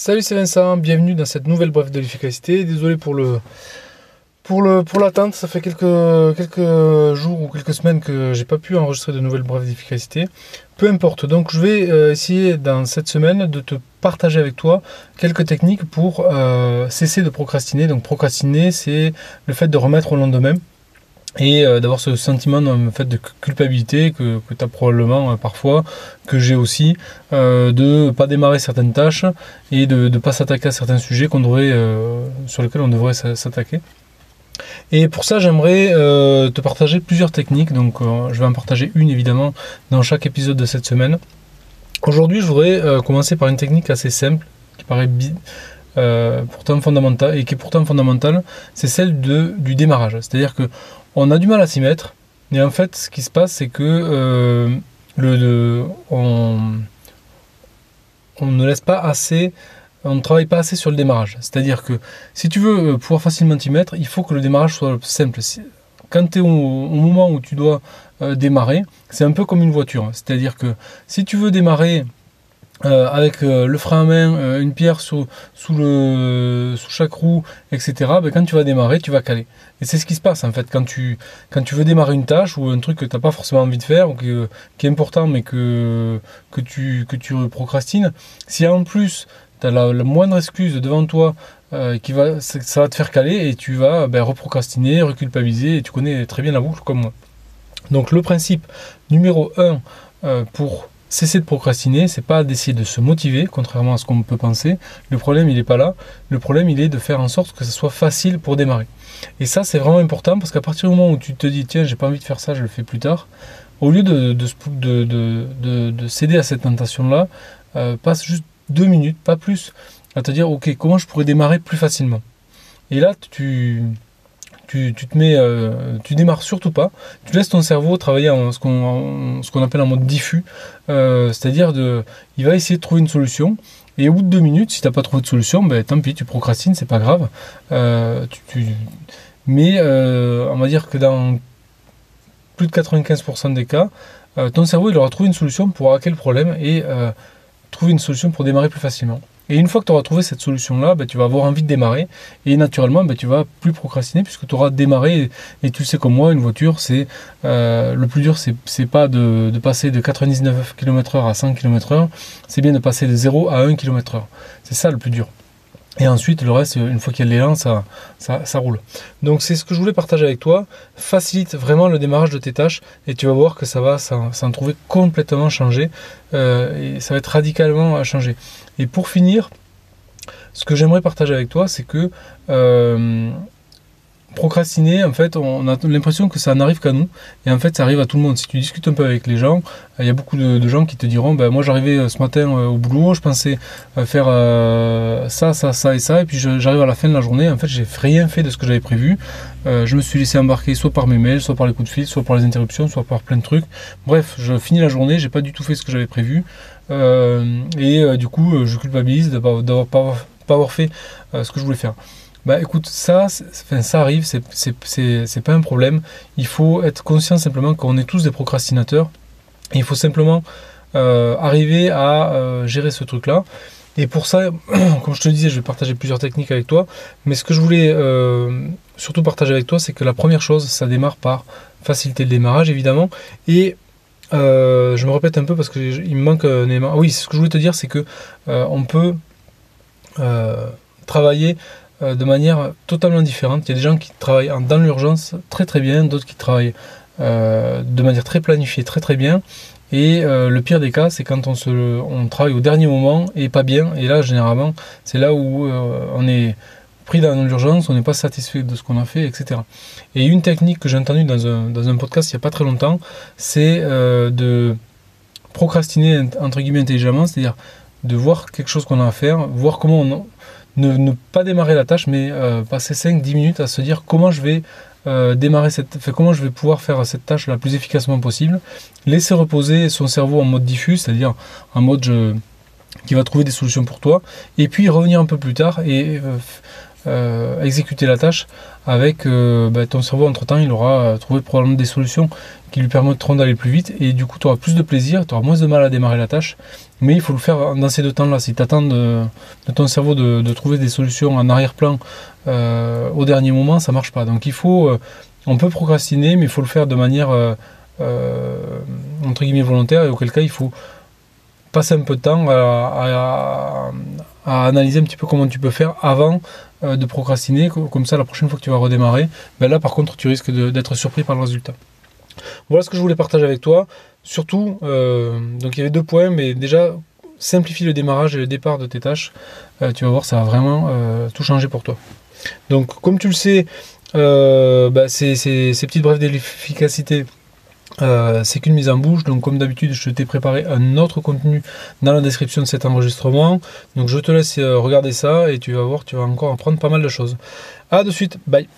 Salut, c'est Vincent, bienvenue dans cette nouvelle brève de l'efficacité. Désolé pour le pour l'attente, ça fait quelques quelques jours ou quelques semaines que j'ai pas pu enregistrer de nouvelles brèves d'efficacité. Peu importe. Donc je vais euh, essayer dans cette semaine de te partager avec toi quelques techniques pour euh, cesser de procrastiner. Donc procrastiner, c'est le fait de remettre au lendemain et euh, d'avoir ce sentiment de culpabilité que, que tu as probablement euh, parfois, que j'ai aussi, euh, de pas démarrer certaines tâches et de ne pas s'attaquer à certains sujets qu'on devrait, sur lesquels on devrait s'attaquer. Et pour ça, j'aimerais te partager plusieurs techniques. Donc, je vais en partager une évidemment dans chaque épisode de cette semaine. Aujourd'hui, je voudrais commencer par une technique assez simple qui paraît pourtant fondamentale et qui est pourtant fondamentale. C'est celle de, du démarrage. C'est-à-dire que on a du mal à s'y mettre. Et en fait, ce qui se passe, c'est que euh, le, on, ne laisse pas assez, on ne travaille pas assez sur le démarrage. C'est-à-dire que si tu veux euh, pouvoir facilement t'y mettre, il faut que le démarrage soit simple. Quand tu es au, moment où tu dois euh, démarrer, c'est un peu comme une voiture. C'est-à-dire que si tu veux démarrer euh, avec euh, le frein à main, euh, une pierre sous, sous, le, sous chaque roue, etc., ben, quand tu vas démarrer, tu vas caler. Et c'est ce qui se passe en fait quand tu, quand tu veux démarrer une tâche ou un truc que tu n'as pas forcément envie de faire ou qui est important mais que, que, tu, que tu procrastines. Si en plus tu as la, moindre excuse devant toi qui va, ça va te faire caler et tu vas ben, reprocrastiner, reculpabiliser et tu connais très bien la boucle comme moi. Donc le principe numéro 1 pour cesser de procrastiner, c'est pas d'essayer de se motiver, contrairement à ce qu'on peut penser. Le problème, il n'est pas là. Le problème, il est de faire en sorte que ce soit facile pour démarrer. Et ça, c'est vraiment important parce qu'à partir du moment où tu te dis, tiens, j'ai pas envie de faire ça, je le fais plus tard, au lieu de, de, céder à cette tentation-là, euh, passe juste deux minutes, pas plus, à te dire, ok, comment je pourrais démarrer plus facilement? Et là, tu, euh, tu démarres surtout pas, tu laisses ton cerveau travailler en ce qu'on appelle en mode diffus, euh, c'est-à-dire de, il va essayer de trouver une solution. Et au bout de deux minutes, si tu n'as pas trouvé de solution, ben, tant pis, tu procrastines, c'est pas grave. Euh, mais on va dire que dans plus de 95% des cas, ton cerveau il aura trouvé une solution pour hacker le problème et trouver une solution pour démarrer plus facilement. Et une fois que tu auras trouvé cette solution-là, bah, tu vas avoir envie de démarrer. Et naturellement, bah, tu vas plus procrastiner puisque tu auras démarré. Et, tu sais comme moi, une voiture, c'est euh, le plus dur, c'est pas de, passer de 99 km/h à 100 km/h, c'est bien de passer de 0 à 1 km/h. C'est ça le plus dur. Et ensuite, le reste, une fois qu'il y a l'élan, ça, roule. Donc c'est ce que je voulais partager avec toi. Facilite vraiment le démarrage de tes tâches et tu vas voir que ça va s'en trouver complètement changé. Euh, et ça va être radicalement changé. Et pour finir, ce que j'aimerais partager avec toi, c'est que euh, procrastiner, en fait, on a l'impression que ça n'arrive qu'à nous. Et en fait, ça arrive à tout le monde. Si tu discutes un peu avec les gens, il y a beaucoup de, gens qui te diront ben, Moi, j'arrivais euh, ce matin euh, au boulot, je pensais euh, faire ça, ça, ça et ça. Et puis, j'arrive à la fin de la journée. En fait, j'ai rien fait de ce que j'avais prévu. je me suis laissé embarquer soit par mes mails, soit par les coups de fil, soit par les interruptions, soit par plein de trucs. Bref, je finis la journée, j'ai pas du tout fait ce que j'avais prévu. et du coup, je culpabilise d'avoir pas, pas avoir fait ce que je voulais faire. Bah écoute, ça, ça arrive, c'est pas un problème. Il faut être conscient simplement qu'on est tous des procrastinateurs. il faut simplement euh, arriver à euh, gérer ce truc-là. Et pour ça, comme je te disais, je vais partager plusieurs techniques avec toi. Mais ce que je voulais euh, surtout partager avec toi, c'est que la première chose, ça démarre par faciliter le démarrage, évidemment. Et je me répète un peu parce qu'il me manque un élément. oui, ce que je voulais te dire, c'est que on peut travailler euh, de manière totalement différente. Il y a des gens qui travaillent dans l'urgence très très bien, d'autres qui travaillent euh, de manière très planifiée très très bien. Et euh, le pire des cas, c'est quand on, se, on travaille au dernier moment et pas bien. Et là, généralement, c'est là où on est pris dans l'urgence, on n'est pas satisfait de ce qu'on a fait, etc. Et une technique que j'ai entendue dans un, dans un podcast il n'y a pas très longtemps, c'est de procrastiner entre guillemets intelligemment, c'est-à-dire de voir quelque chose qu'on a à faire, voir comment on, ne, pas démarrer la tâche, mais euh, passer 5-10 minutes à se dire comment je vais euh, démarrer cette, comment je vais pouvoir faire cette tâche la plus efficacement possible. Laisser reposer son cerveau en mode diffus, c'est-à-dire en mode qui va trouver des solutions pour toi, et puis revenir un peu plus tard et exécuter la tâche avec bah, ton cerveau entre temps il aura trouvé probablement des solutions qui lui permettront d'aller plus vite et du coup tu auras plus de plaisir, tu auras moins de mal à démarrer la tâche. Mais il faut le faire dans ces deux temps là si tu attends de, ton cerveau de, trouver des solutions en arrière-plan au dernier moment ça marche pas. Donc il faut on peut procrastiner mais il faut le faire de manière entre guillemets volontaire et auquel cas il faut passer un peu de temps à, analyser un petit peu comment tu peux faire avant euh, de procrastiner. Comme ça, la prochaine fois que tu vas redémarrer, ben là par contre, tu risques d'être surpris par le résultat. Voilà ce que je voulais partager avec toi. Surtout, euh, donc il y avait deux points, mais déjà, simplifie le démarrage et le départ de tes tâches. Euh, tu vas voir, ça va vraiment tout changer pour toi. Donc, comme tu le sais, ben, ces, ces, petites brèves d'efficacité euh, c'est qu'une mise en bouche, donc comme d'habitude, je t'ai préparé un autre contenu dans la description de cet enregistrement. Donc je te laisse euh, regarder ça et tu vas voir, tu vas encore apprendre pas mal de choses. A de suite, bye